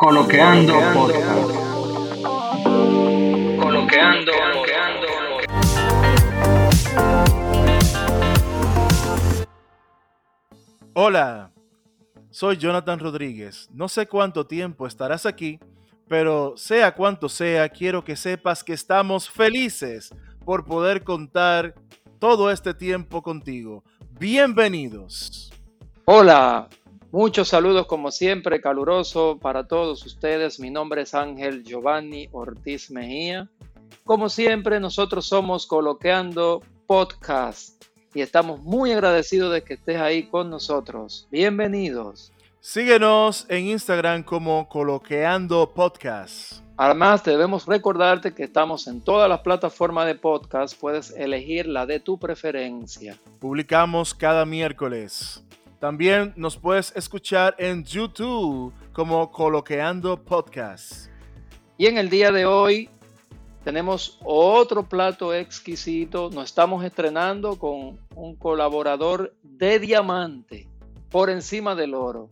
Coloqueando Podcast. Coloqueando, coloqueando. Hola, soy Jonathan Rodríguez. No sé cuánto tiempo estarás aquí, pero sea cuanto sea, quiero que sepas que estamos felices por poder contar todo este tiempo contigo. Bienvenidos. Hola, muchos saludos como siempre, caluroso para todos ustedes. Mi nombre es Ángel Giovanni Ortiz Mejía. Como siempre, nosotros somos Coloqueando Podcast y estamos muy agradecidos de que estés ahí con nosotros. Bienvenidos. Síguenos en Instagram como Coloqueando Podcast. Además, debemos recordarte que estamos en todas las plataformas de podcast. Puedes elegir la de tu preferencia. Publicamos cada miércoles. También nos puedes escuchar en YouTube como Coloqueando Podcast. Y en el día de hoy tenemos otro plato exquisito. Nos estamos estrenando con un colaborador de diamante por encima del oro.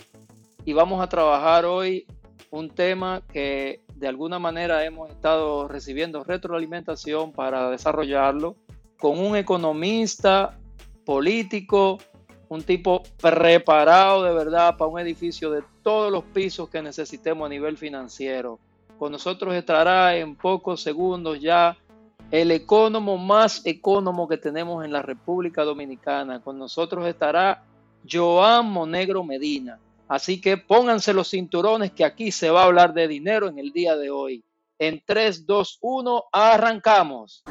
Y vamos a trabajar hoy un tema que de alguna manera hemos estado recibiendo retroalimentación para desarrollarlo con un economista político, un tipo preparado de verdad para un edificio de todos los pisos que necesitemos a nivel financiero. Con nosotros estará en pocos segundos ya el economo más economo que tenemos en la República Dominicana. Con nosotros estará Joan Monegro Medina. Así que pónganse los cinturones que aquí se va a hablar de dinero en el día de hoy. En 3, 2, 1, arrancamos.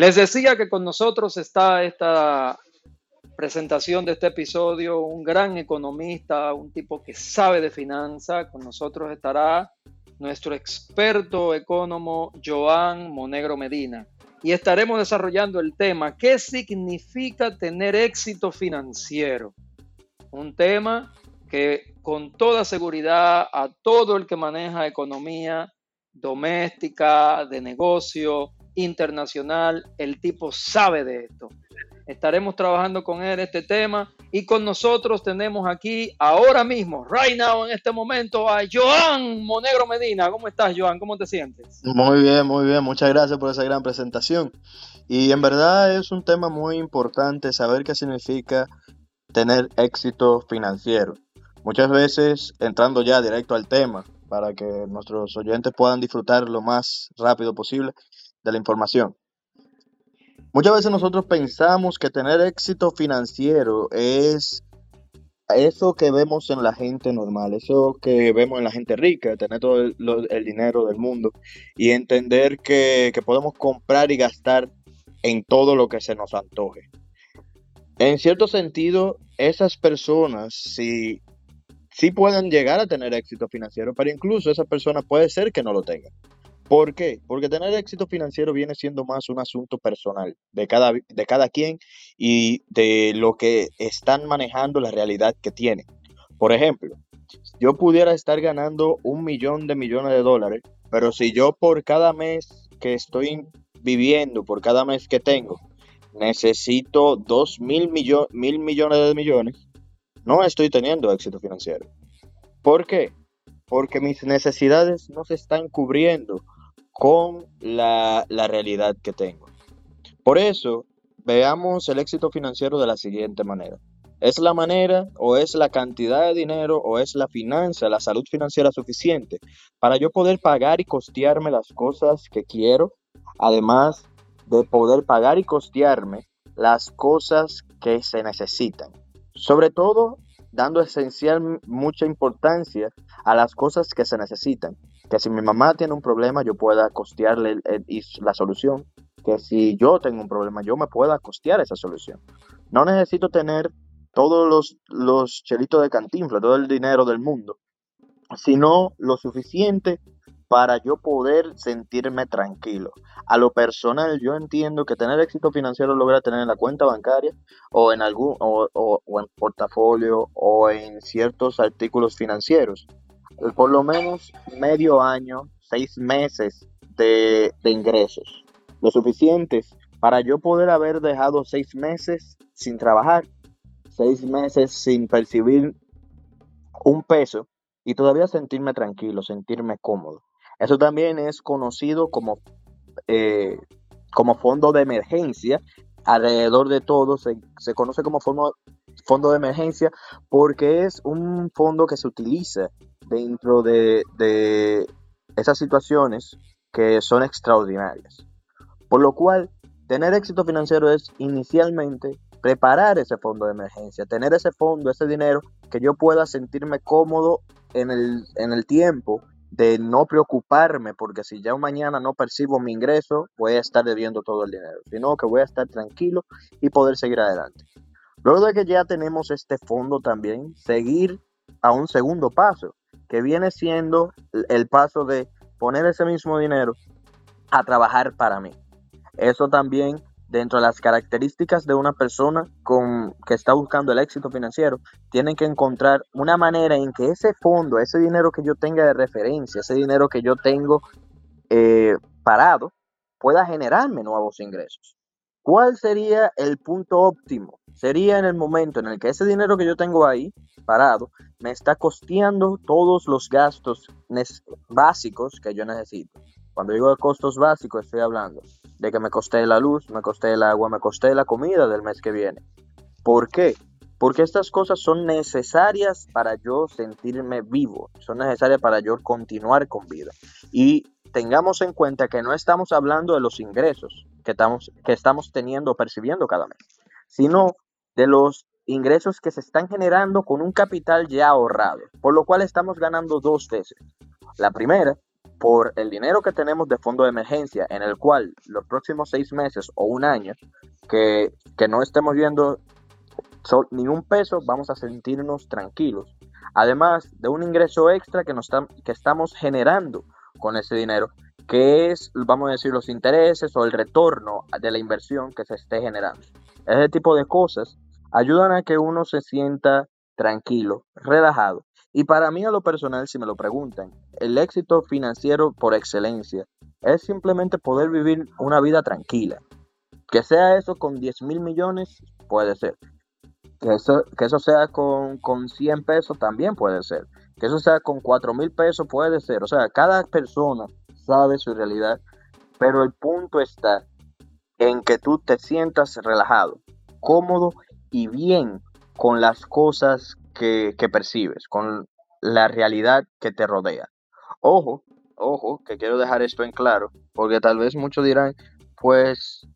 Les decía que con nosotros está esta presentación de este episodio, un gran economista, un tipo que sabe de finanzas. Con nosotros estará nuestro experto economo Joan Monegro Medina. Y estaremos desarrollando el tema, ¿qué significa tener éxito financiero? Un tema que con toda seguridad a todo el que maneja economía doméstica, de negocio, internacional, el tipo sabe de esto. Estaremos trabajando con él este tema y con nosotros tenemos aquí ahora mismo, right now, en este momento, a Joan Monegro Medina. ¿Cómo estás, Joan? ¿Cómo te sientes? Muy bien, muy bien. Muchas gracias por esa gran presentación. Y en verdad es un tema muy importante saber qué significa tener éxito financiero. Muchas veces, entrando ya directo al tema, para que nuestros oyentes puedan disfrutar lo más rápido posible, de la información. Muchas veces nosotros pensamos que tener éxito financiero es eso que vemos en la gente normal, eso que vemos en la gente rica, tener todo el, dinero del mundo y entender que, podemos comprar y gastar en todo lo que se nos antoje. En cierto sentido, esas personas sí, sí pueden llegar a tener éxito financiero, pero incluso esa persona puede ser que no lo tenga. ¿Por qué? Porque tener éxito financiero viene siendo más un asunto personal de cada, de cada quien y de lo que están manejando la realidad que tienen. Por ejemplo, yo pudiera estar ganando un millón de millones de dólares, pero si yo por cada mes que estoy viviendo, por cada mes que tengo, necesito dos mil, mil millones de millones, no estoy teniendo éxito financiero. ¿Por qué? Porque mis necesidades no se están cubriendo con la, realidad que tengo. Por eso, veamos el éxito financiero de la siguiente manera. ¿Es la manera o es la cantidad de dinero o es la finanza, la salud financiera suficiente para yo poder pagar y costearme las cosas que quiero? Además de poder pagar y costearme las cosas que se necesitan. Sobre todo, dando esencial mucha importancia a las cosas que se necesitan que si mi mamá tiene un problema yo pueda costearle la solución, que si yo tengo un problema yo me pueda costear esa solución. No necesito tener todos los, los chelitos de cantinfla, todo el dinero del mundo, sino lo suficiente para yo poder sentirme tranquilo. A lo personal, yo entiendo que tener éxito financiero logra tener en la cuenta bancaria o en algún o, o en portafolio o en ciertos artículos financieros. Por lo menos medio año, seis meses de, de ingresos. Lo suficientes para yo poder haber dejado seis meses sin trabajar, seis meses sin percibir un peso y todavía sentirme tranquilo, sentirme cómodo. Eso también es conocido como, eh, como fondo de emergencia. Alrededor de todo se, se conoce como fondo, fondo de emergencia porque es un fondo que se utiliza dentro de, esas situaciones que son extraordinarias. Por lo cual, tener éxito financiero es inicialmente preparar ese fondo de emergencia, tener ese fondo, ese dinero que yo pueda sentirme cómodo en el, en el tiempo de no preocuparme, porque si ya mañana no percibo mi ingreso, voy a estar debiendo todo el dinero, sino que voy a estar tranquilo y poder seguir adelante. Luego de que ya tenemos este fondo también, seguir a un segundo paso, que viene siendo el paso de poner ese mismo dinero a trabajar para mí. Eso también dentro de las características de una persona que está buscando el éxito financiero, tienen que encontrar una manera en que ese fondo, ese dinero que yo tenga de referencia, ese dinero que yo tengo eh, parado, pueda generarme nuevos ingresos. ¿Cuál sería el punto óptimo? Sería en el momento en el que ese dinero que yo tengo ahí parado me está costeando todos los gastos básicos que yo necesito. Cuando digo de costos básicos, estoy hablando de que me costé la luz, me costé el agua, me costé la comida del mes que viene. ¿Por qué? Porque estas cosas son necesarias para yo sentirme vivo, son necesarias para yo continuar con vida. Y tengamos en cuenta que no estamos hablando de los ingresos que estamos, que estamos teniendo o percibiendo cada mes, sino de los ingresos que se están generando con un capital ya ahorrado, por lo cual estamos ganando dos veces. La primera por el dinero que tenemos de fondo de emergencia, en el cual los próximos seis meses o un año que, no estemos viendo ni un peso, vamos a sentirnos tranquilos. Además de un ingreso extra que, nos que estamos generando con ese dinero, que es, vamos a decir, los intereses o el retorno de la inversión que se esté generando. Ese tipo de cosas ayudan a que uno se sienta tranquilo, relajado y para mí a lo personal, si me lo preguntan, el éxito financiero por excelencia es simplemente poder vivir una vida tranquila. Que sea eso con 10 mil millones, puede ser. Que eso, que eso sea con, con 100 pesos, también puede ser. Que eso sea con 4 mil pesos, puede ser. O sea, cada persona sabe su realidad, pero el punto está en que tú te sientas relajado, cómodo y bien con las cosas que, percibes, con la realidad que te rodea. Ojo, ojo, que quiero dejar esto en claro, porque tal vez muchos dirán, pues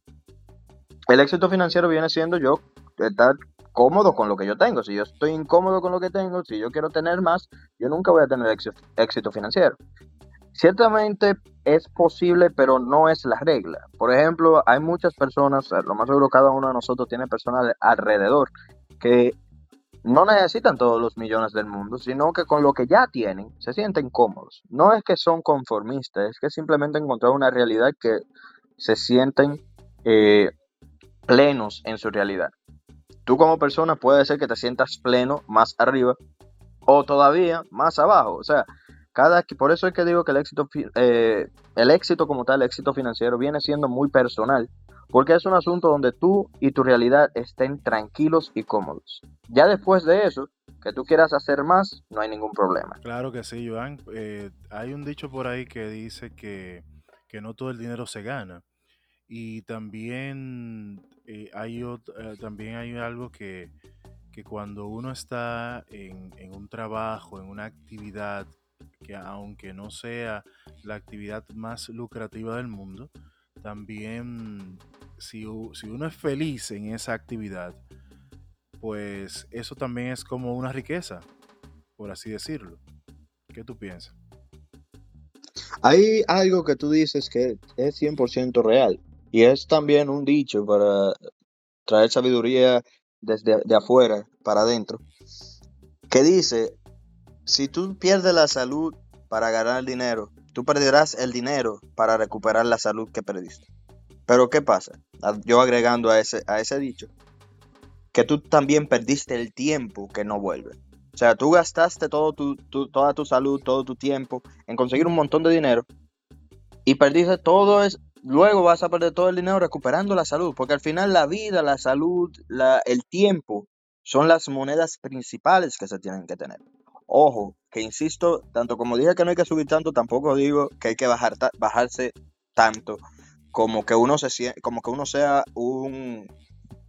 el éxito financiero viene siendo yo estar cómodo con lo que yo tengo. Si yo estoy incómodo con lo que tengo, si yo quiero tener más, yo nunca voy a tener éxito financiero. Ciertamente es posible, pero no es la regla. Por ejemplo, hay muchas personas, lo más seguro cada uno de nosotros tiene personas alrededor que no necesitan todos los millones del mundo, sino que con lo que ya tienen se sienten cómodos. No es que son conformistas, es que simplemente encontrar una realidad que se sienten eh, plenos en su realidad. Tú como persona puede ser que te sientas pleno más arriba o todavía más abajo. O sea, cada, por eso es que digo que el éxito, eh, el éxito como tal, el éxito financiero, viene siendo muy personal porque es un asunto donde tú y tu realidad estén tranquilos y cómodos. Ya después de eso, que tú quieras hacer más, no hay ningún problema. Claro que sí, Joan. Eh, hay un dicho por ahí que dice que, no todo el dinero se gana. Y también, eh, hay, eh, también hay algo que, cuando uno está en, en un trabajo, en una actividad, que aunque no sea la actividad más lucrativa del mundo, también si, uno es feliz en esa actividad, pues eso también es como una riqueza, por así decirlo. ¿Qué tú piensas? Hay algo que tú dices que es 100% real y es también un dicho para traer sabiduría desde de afuera para adentro, que dice, si tú pierdes la salud para ganar dinero, tú perderás el dinero para recuperar la salud que perdiste. Pero ¿qué pasa? Yo agregando a ese, a ese dicho, que tú también perdiste el tiempo que no vuelve. O sea, tú gastaste todo tu, tu- toda tu salud, todo tu tiempo en conseguir un montón de dinero y perdiste todo es luego vas a perder todo el dinero recuperando la salud, porque al final la vida, la salud, la, el tiempo son las monedas principales que se tienen que tener. Ojo, que insisto, tanto como dije que no hay que subir tanto, tampoco digo que hay que bajar bajarse tanto como que uno se como que uno sea un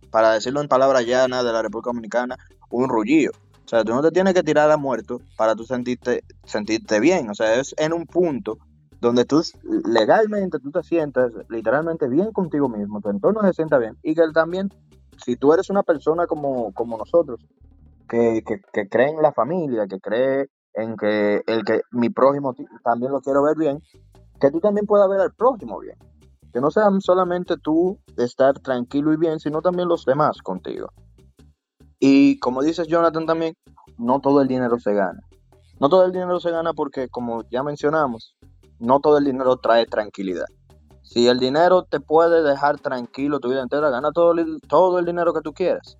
para decirlo en palabras llanas de la República Dominicana, un rullillo. O sea, tú no te tienes que tirar a muerto para tú sentirte, sentirte bien. O sea, es en un punto donde tú legalmente tú te sientas literalmente bien contigo mismo, tu entorno se sienta bien. Y que también, si tú eres una persona como, como nosotros, que, que, cree en la familia, que cree en que el que mi prójimo también lo quiero ver bien, que tú también puedas ver al prójimo bien. Que no sea solamente tú estar tranquilo y bien, sino también los demás contigo. Y como dices Jonathan también, no todo el dinero se gana. No todo el dinero se gana porque, como ya mencionamos, no todo el dinero trae tranquilidad. Si el dinero te puede dejar tranquilo tu vida entera, gana todo el, todo el dinero que tú quieras.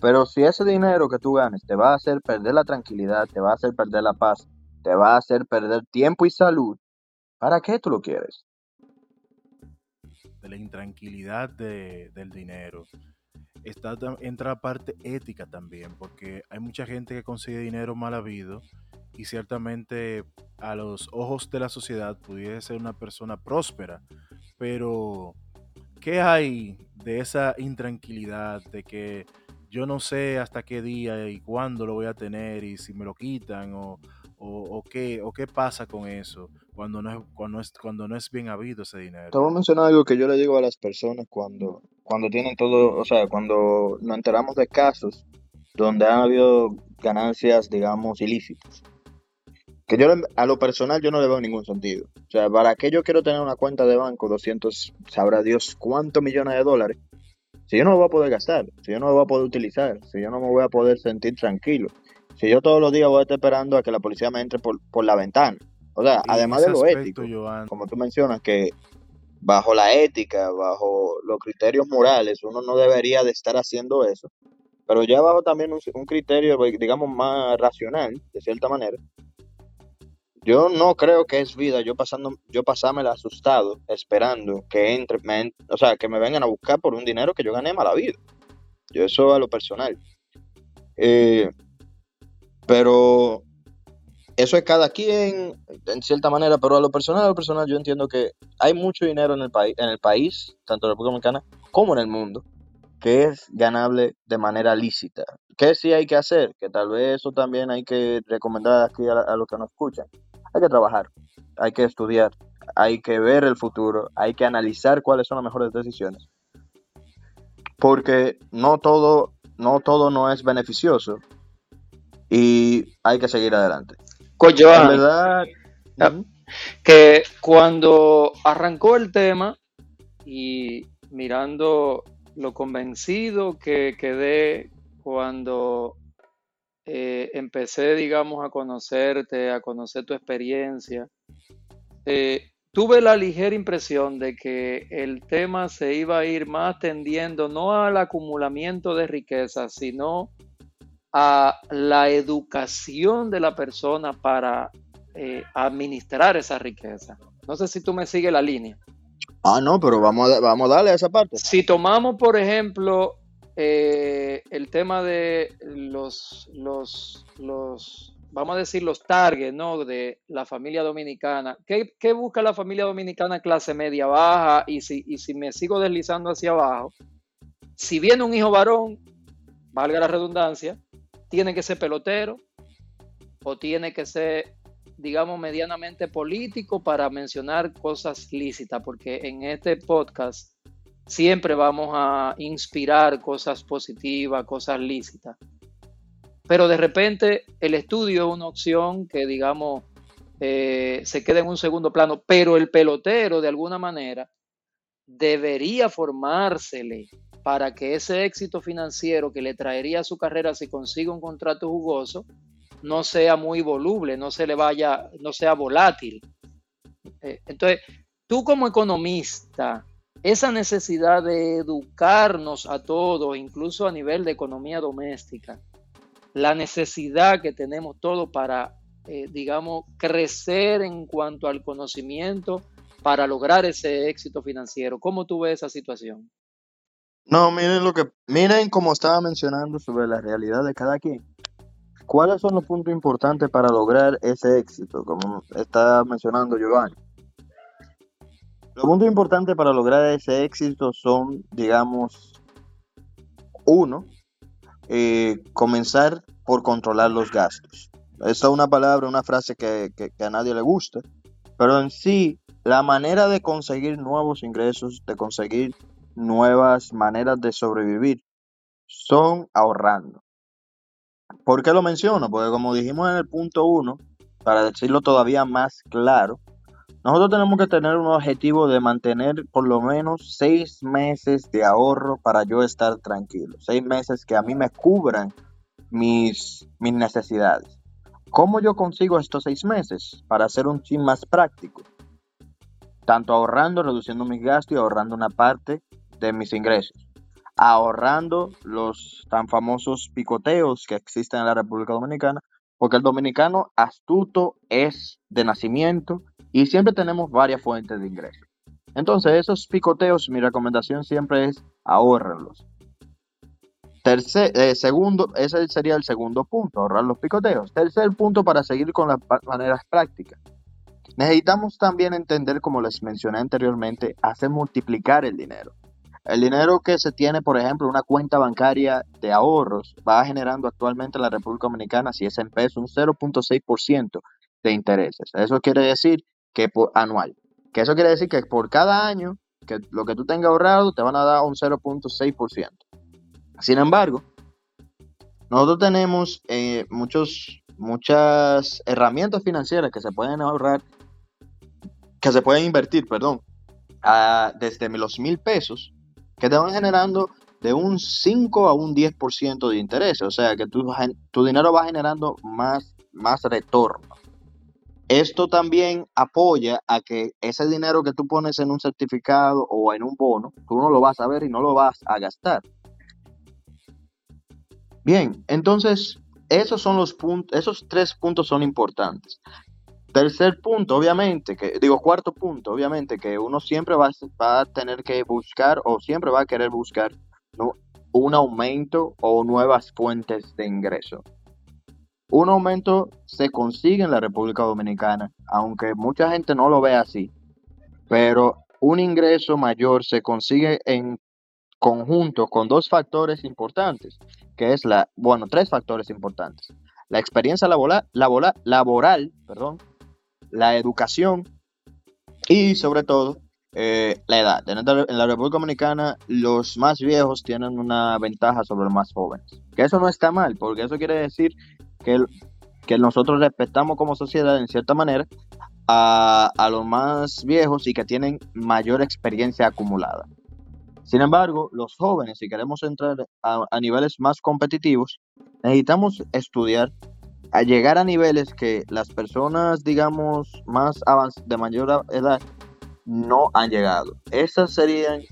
Pero si ese dinero que tú ganes te va a hacer perder la tranquilidad, te va a hacer perder la paz, te va a hacer perder tiempo y salud, ¿para qué tú lo quieres? de la intranquilidad de- del dinero. Está, entra la parte ética también, porque hay mucha gente que consigue dinero mal habido y ciertamente a los ojos de la sociedad pudiese ser una persona próspera, pero ¿qué hay de esa intranquilidad de que yo no sé hasta qué día y cuándo lo voy a tener y si me lo quitan o, o, o qué, o qué pasa con eso cuando no, es, cuando, es, cuando no es bien habido ese dinero? Te voy a mencionar algo que yo le digo a las personas cuando, cuando tienen todo, o sea, cuando nos enteramos de casos donde han habido ganancias, digamos, ilícitas. Que yo a lo personal yo no le veo ningún sentido. O sea, ¿para qué yo quiero tener una cuenta de banco 200, sabrá Dios cuántos millones de dólares? Si yo no lo voy a poder gastar, si yo no lo voy a poder utilizar, si yo no me voy a poder sentir tranquilo, si yo todos los días voy a estar esperando a que la policía me entre por, por la ventana. O sea, Y además de lo aspecto, ético, Joan, como tú mencionas, que bajo la ética, bajo los criterios morales, uno no debería de estar haciendo eso. Pero ya bajo también un, un criterio, digamos, más racional, de cierta manera, yo no creo que es vida yo pasando, yo asustado, esperando que entre, me o sea, que me vengan a buscar por un dinero que yo gané mala vida. Yo eso a lo personal. Eh, pero eso es cada quien, en cierta manera, pero a lo personal, a lo personal, yo entiendo que hay mucho dinero en el país, en el país, tanto en la República Dominicana como en el mundo, que es ganable de manera lícita. ¿Qué sí hay que hacer? Que tal vez eso también hay que recomendar aquí a los que nos escuchan. Hay que trabajar, hay que estudiar, hay que ver el futuro, hay que analizar cuáles son las mejores decisiones. Porque no todo, no todo no es beneficioso y hay que seguir adelante. Coño, En verdad, Ah, que cuando arrancó el tema y mirando lo convencido que quedé cuando eh, empecé, digamos, a conocerte, a conocer tu experiencia, eh, tuve la ligera impresión de que el tema se iba a ir más tendiendo no al acumulamiento de riqueza, sino a la educación de la persona para eh, administrar esa riqueza. No sé si tú me sigues la línea. Ah, no, pero vamos a, vamos a darle a esa parte. Si tomamos, por ejemplo, eh, el tema de los, los, los, vamos a decir, los targets, ¿no? De la familia dominicana. ¿Qué, qué busca la familia dominicana clase media baja? Y si, y si me sigo deslizando hacia abajo, si viene un hijo varón, valga la redundancia, tiene que ser pelotero o tiene que ser, digamos, medianamente político para mencionar cosas lícitas, porque en este podcast siempre vamos a inspirar cosas positivas, cosas lícitas. Pero de repente el estudio es una opción que, digamos, eh, se queda en un segundo plano, pero el pelotero, de alguna manera, debería formársele para que ese éxito financiero que le traería a su carrera si consigue un contrato jugoso no sea muy voluble, no se le vaya, no sea volátil. Eh, entonces, tú como economista, esa necesidad de educarnos a todos, incluso a nivel de economía doméstica, la necesidad que tenemos todos para, eh, digamos, crecer en cuanto al conocimiento para lograr ese éxito financiero. ¿Cómo tú ves esa situación? No, miren lo que, miren como estaba mencionando sobre la realidad de cada quien. ¿Cuáles son los puntos importantes para lograr ese éxito? Como está mencionando Giovanni. Los puntos importantes para lograr ese éxito son, digamos, uno, eh, comenzar por controlar los gastos. Esa es una palabra, una frase que, que, a nadie le gusta, pero en sí, la manera de conseguir nuevos ingresos, de conseguir nuevas maneras de sobrevivir, son ahorrando. ¿Por qué lo menciono? Porque como dijimos en el punto uno, para decirlo todavía más claro, nosotros tenemos que tener un objetivo de mantener por lo menos seis meses de ahorro para yo estar tranquilo. Seis meses que a mí me cubran mis, mis necesidades. ¿Cómo yo consigo estos seis meses? Para hacer un chin más práctico. Tanto ahorrando, reduciendo mis gastos y ahorrando una parte de mis ingresos. Ahorrando los tan famosos picoteos que existen en la República Dominicana, porque el dominicano astuto es de nacimiento y siempre tenemos varias fuentes de ingreso. Entonces, esos picoteos, mi recomendación siempre es ahorrarlos. Tercer, eh, segundo, ese sería el segundo punto, ahorrar los picoteos. Tercer punto para seguir con las maneras prácticas. Necesitamos también entender, como les mencioné anteriormente, hacer multiplicar el dinero. El dinero que se tiene, por ejemplo, una cuenta bancaria de ahorros va generando actualmente en la República Dominicana, si es en pesos, un 0.6% de intereses. Eso quiere decir que por anual. Que eso quiere decir que por cada año que lo que tú tengas ahorrado te van a dar un 0.6%. Sin embargo, nosotros tenemos eh, muchos, muchas herramientas financieras que se pueden ahorrar, que se pueden invertir, perdón, desde los mil pesos, que te van generando de un 5 a un 10% de interés. O sea que tu, tu dinero va generando más, más retorno. Esto también apoya a que ese dinero que tú pones en un certificado o en un bono, tú no lo vas a ver y no lo vas a gastar. Bien, entonces esos son los puntos, esos tres puntos son importantes. Tercer punto, obviamente, que digo cuarto punto, obviamente, que uno siempre va, a tener que buscar o siempre va a querer buscar un aumento o nuevas fuentes de ingreso. Un aumento se consigue en la República Dominicana, aunque mucha gente no lo ve así, pero un ingreso mayor se consigue en conjunto con dos factores importantes, que es la, bueno, tres factores importantes. La experiencia laboral, perdón, la educación y sobre todo eh, la edad. En la República Dominicana los más viejos tienen una ventaja sobre los más jóvenes. Que eso no está mal, porque eso quiere decir que, nosotros respetamos como sociedad en cierta manera a, los más viejos y que tienen mayor experiencia acumulada. Sin embargo, los jóvenes, si queremos entrar a, niveles más competitivos, necesitamos estudiar a llegar a niveles que las personas, digamos, más de mayor edad no han llegado. Esas serían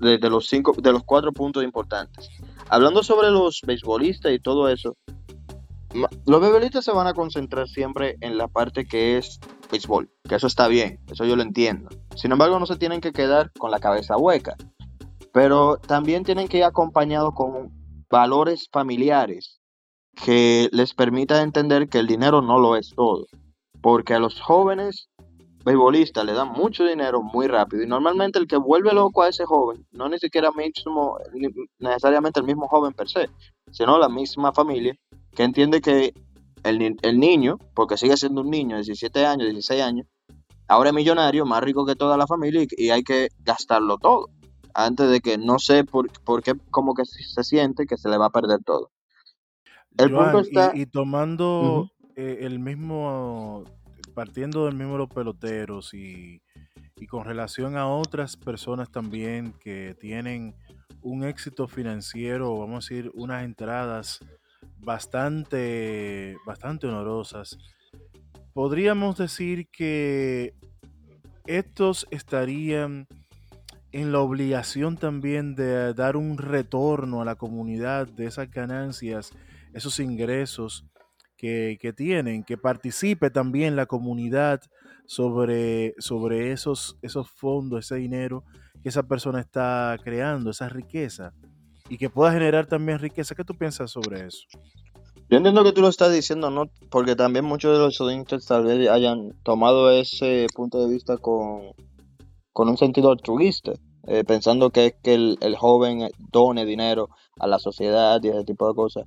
de, los cinco, de los cuatro puntos importantes. Hablando sobre los beisbolistas y todo eso, los bebelitas se van a concentrar siempre en la parte que es béisbol, que eso está bien, eso yo lo entiendo. Sin embargo, no se tienen que quedar con la cabeza hueca, pero también tienen que ir acompañados con valores familiares que les permita entender que el dinero no lo es todo, porque a los jóvenes beisbolistas le dan mucho dinero muy rápido y normalmente el que vuelve loco a ese joven no ni siquiera mismo necesariamente el mismo joven per se, sino la misma familia que entiende que el, el, niño, porque sigue siendo un niño de 17 años, 16 años, ahora es millonario, más rico que toda la familia y, hay que gastarlo todo. Antes de que no sé por, por, qué, como que se siente que se le va a perder todo. El punto está. Y, tomando eh, el mismo. Partiendo del mismo los peloteros y, y con relación a otras personas también que tienen un éxito financiero, vamos a decir, unas entradas bastante, bastante honorosas. Podríamos decir que estos estarían en la obligación también de dar un retorno a la comunidad de esas ganancias, esos ingresos que, que tienen, que participe también la comunidad sobre, sobre esos, esos fondos, ese dinero que esa persona está creando, esa riqueza, y que pueda generar también riqueza. ¿Qué tú piensas sobre eso? Yo entiendo que tú lo estás diciendo, ¿no? Porque también muchos de los estudiantes tal vez hayan tomado ese punto de vista con, con un sentido altruista, eh, pensando que es que el, joven done dinero a la sociedad y ese tipo de cosas,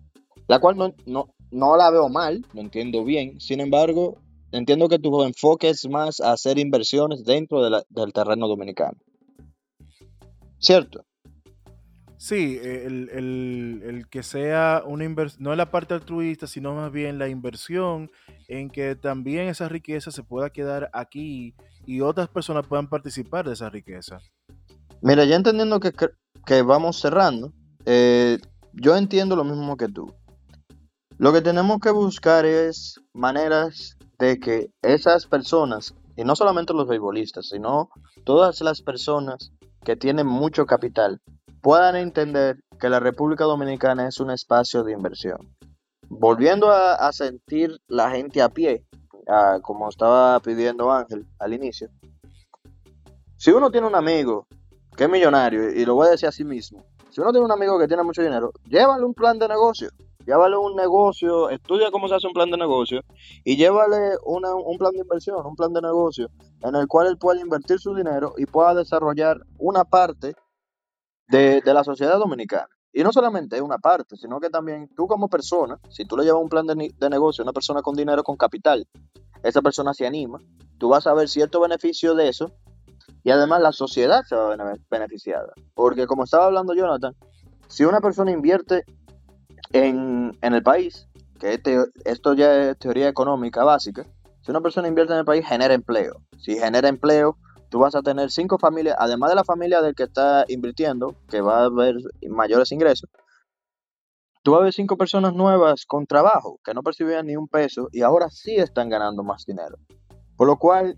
la cual no, no, no la veo mal, lo entiendo bien, sin embargo, entiendo que tu enfoque es más a hacer inversiones dentro del terreno dominicano. ¿Cierto? Sí, el, el, el que sea una inversión, no la parte altruista, sino más bien la inversión en que también esa riqueza se pueda quedar aquí y otras personas puedan participar de esa riqueza. Mira, ya entendiendo que, que vamos cerrando, eh, yo entiendo lo mismo que tú. Lo que tenemos que buscar es maneras de que esas personas, y no solamente los beisbolistas, sino todas las personas que tienen mucho capital, puedan entender que la República Dominicana es un espacio de inversión. Volviendo a, a sentir la gente a pie, a, como estaba pidiendo Ángel al inicio, si uno tiene un amigo que es millonario, y lo voy a decir así mismo, si uno tiene un amigo que tiene mucho dinero, llévale un plan de negocio, llévale un negocio, estudia cómo se hace un plan de negocio y llévale una, un plan de inversión, un plan de negocio en el cual él pueda invertir su dinero y pueda desarrollar una parte de, de, la sociedad dominicana. Y no solamente una parte, sino que también tú como persona, si tú le llevas un plan de, de, negocio a una persona con dinero, con capital, esa persona se anima, tú vas a ver cierto beneficio de eso y además la sociedad se va a ver beneficiada. Porque como estaba hablando Jonathan, si una persona invierte en, en el país, que esto ya es teoría económica básica, si una persona invierte en el país genera empleo. Si genera empleo, tú vas a tener cinco familias, además de la familia del que está invirtiendo, que va a haber mayores ingresos, tú vas a ver cinco personas nuevas con trabajo que no percibían ni un peso y ahora sí están ganando más dinero. Por lo cual,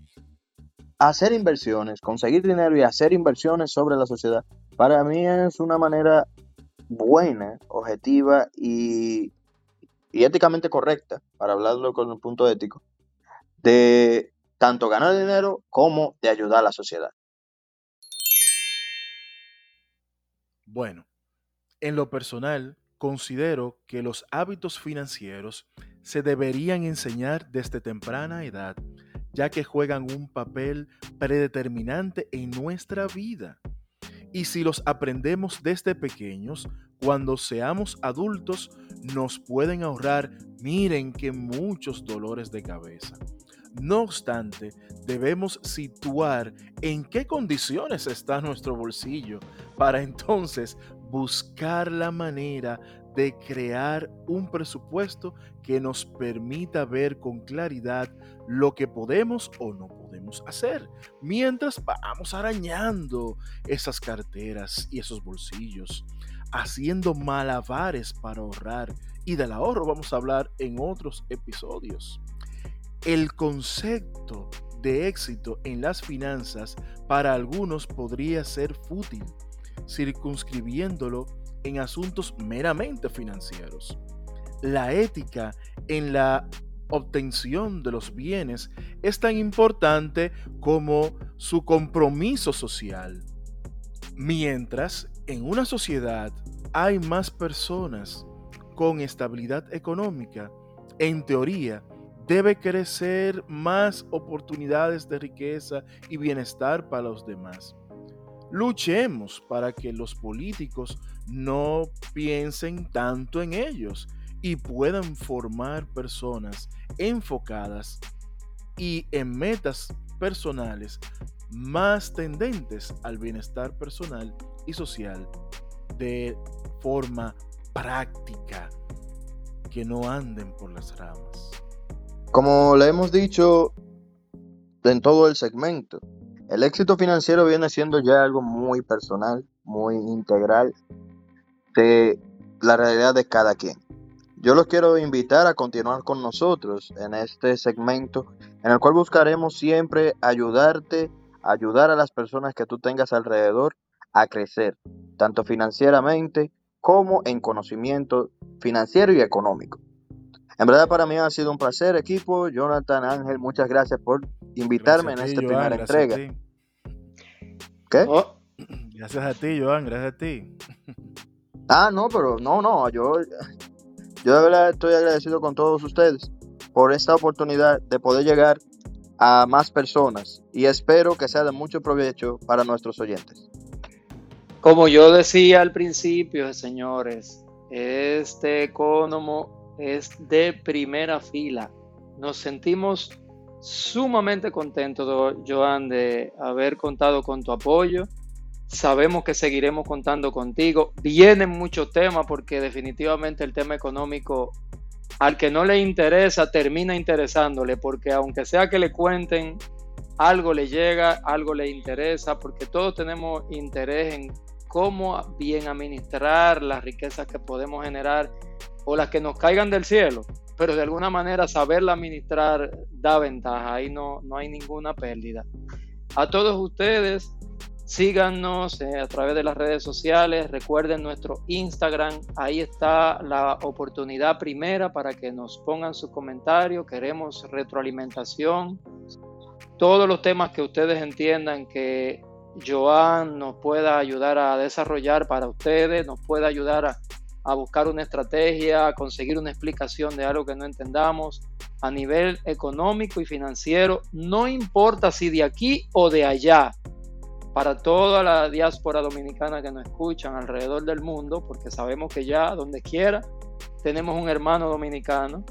hacer inversiones, conseguir dinero y hacer inversiones sobre la sociedad, para mí es una manera buena, objetiva y, y éticamente correcta, para hablarlo con un punto ético, de tanto ganar dinero como de ayudar a la sociedad. Bueno, en lo personal, considero que los hábitos financieros se deberían enseñar desde temprana edad, ya que juegan un papel predeterminante en nuestra vida. Y si los aprendemos desde pequeños, cuando seamos adultos nos pueden ahorrar, miren que muchos dolores de cabeza. No obstante, debemos situar en qué condiciones está nuestro bolsillo para entonces buscar la manera de crear un presupuesto que nos permita ver con claridad lo que podemos o no podemos hacer, mientras vamos arañando esas carteras y esos bolsillos, haciendo malabares para ahorrar. Y del ahorro vamos a hablar en otros episodios. El concepto de éxito en las finanzas para algunos podría ser fútil, circunscribiéndolo en asuntos meramente financieros. La ética en la obtención de los bienes es tan importante como su compromiso social. Mientras en una sociedad hay más personas con estabilidad económica, en teoría, debe crecer más oportunidades de riqueza y bienestar para los demás. Luchemos para que los políticos no piensen tanto en ellos y puedan formar personas enfocadas y en metas personales más tendentes al bienestar personal y social de forma práctica, que no anden por las ramas. Como le hemos dicho en todo el segmento, el éxito financiero viene siendo ya algo muy personal, muy integral de la realidad de cada quien. Yo los quiero invitar a continuar con nosotros en este segmento en el cual buscaremos siempre ayudarte ayudar a las personas que tú tengas alrededor a crecer, tanto financieramente como en conocimiento financiero y económico. En verdad para mí ha sido un placer, equipo. Jonathan, Ángel, muchas gracias por invitarme en esta primera entrega. ¿Qué? Oh. Gracias a ti, Joan, gracias a ti. Ah, no, pero no, no, yo, yo de verdad estoy agradecido con todos ustedes por esta oportunidad de poder llegar a más personas y espero que sea de mucho provecho para nuestros oyentes. Como yo decía al principio, señores, este economo es de primera fila. Nos sentimos sumamente contentos, Joan, de haber contado con tu apoyo. Sabemos que seguiremos contando contigo. Vienen muchos temas porque definitivamente el tema económico al que no le interesa termina interesándole porque aunque sea que le cuenten, algo le llega, algo le interesa, porque todos tenemos interés en cómo bien administrar las riquezas que podemos generar o las que nos caigan del cielo, pero de alguna manera saberla administrar da ventaja, ahí no, no hay ninguna pérdida. A todos ustedes, síganos eh, a través de las redes sociales, recuerden nuestro Instagram, ahí está la oportunidad primera para que nos pongan sus comentarios, queremos retroalimentación, todos los temas que ustedes entiendan que Joan nos pueda ayudar a desarrollar para ustedes, nos pueda ayudar a, buscar una estrategia, a conseguir una explicación de algo que no entendamos a nivel económico y financiero, no importa si de aquí o de allá, para toda la diáspora dominicana que nos escuchan alrededor del mundo, porque sabemos que ya donde quiera tenemos un hermano dominicano,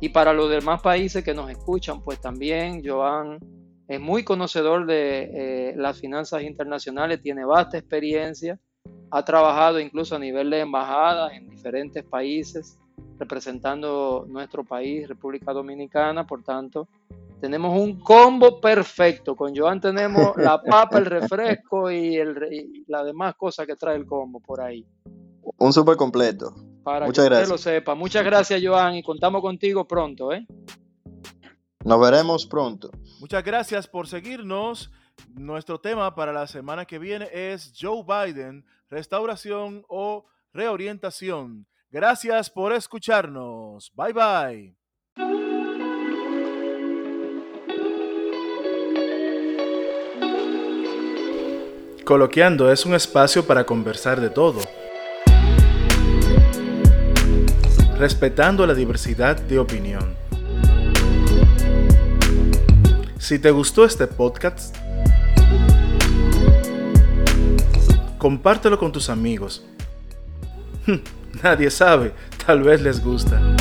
y para los demás países que nos escuchan, pues también Joan es muy conocedor de eh, las finanzas internacionales, tiene vasta experiencia, ha trabajado incluso a nivel de embajadas en diferentes países, representando nuestro país, República Dominicana, por tanto, tenemos un combo perfecto. Con Joan tenemos la papa, el refresco y, el, la demás cosas que trae el combo por ahí. Un súper completo. Para Muchas que gracias. usted lo sepa. Muchas gracias, Joan, y contamos contigo pronto, ¿eh? Nos veremos pronto. Muchas gracias por seguirnos. Nuestro tema para la semana que viene es Joe Biden, restauración o reorientación. Gracias por escucharnos. Bye bye. Coloqueando es un espacio para conversar de todo, respetando la diversidad de opinión. Si te gustó este podcast, compártelo con tus amigos. Nadie sabe, tal vez les gusta.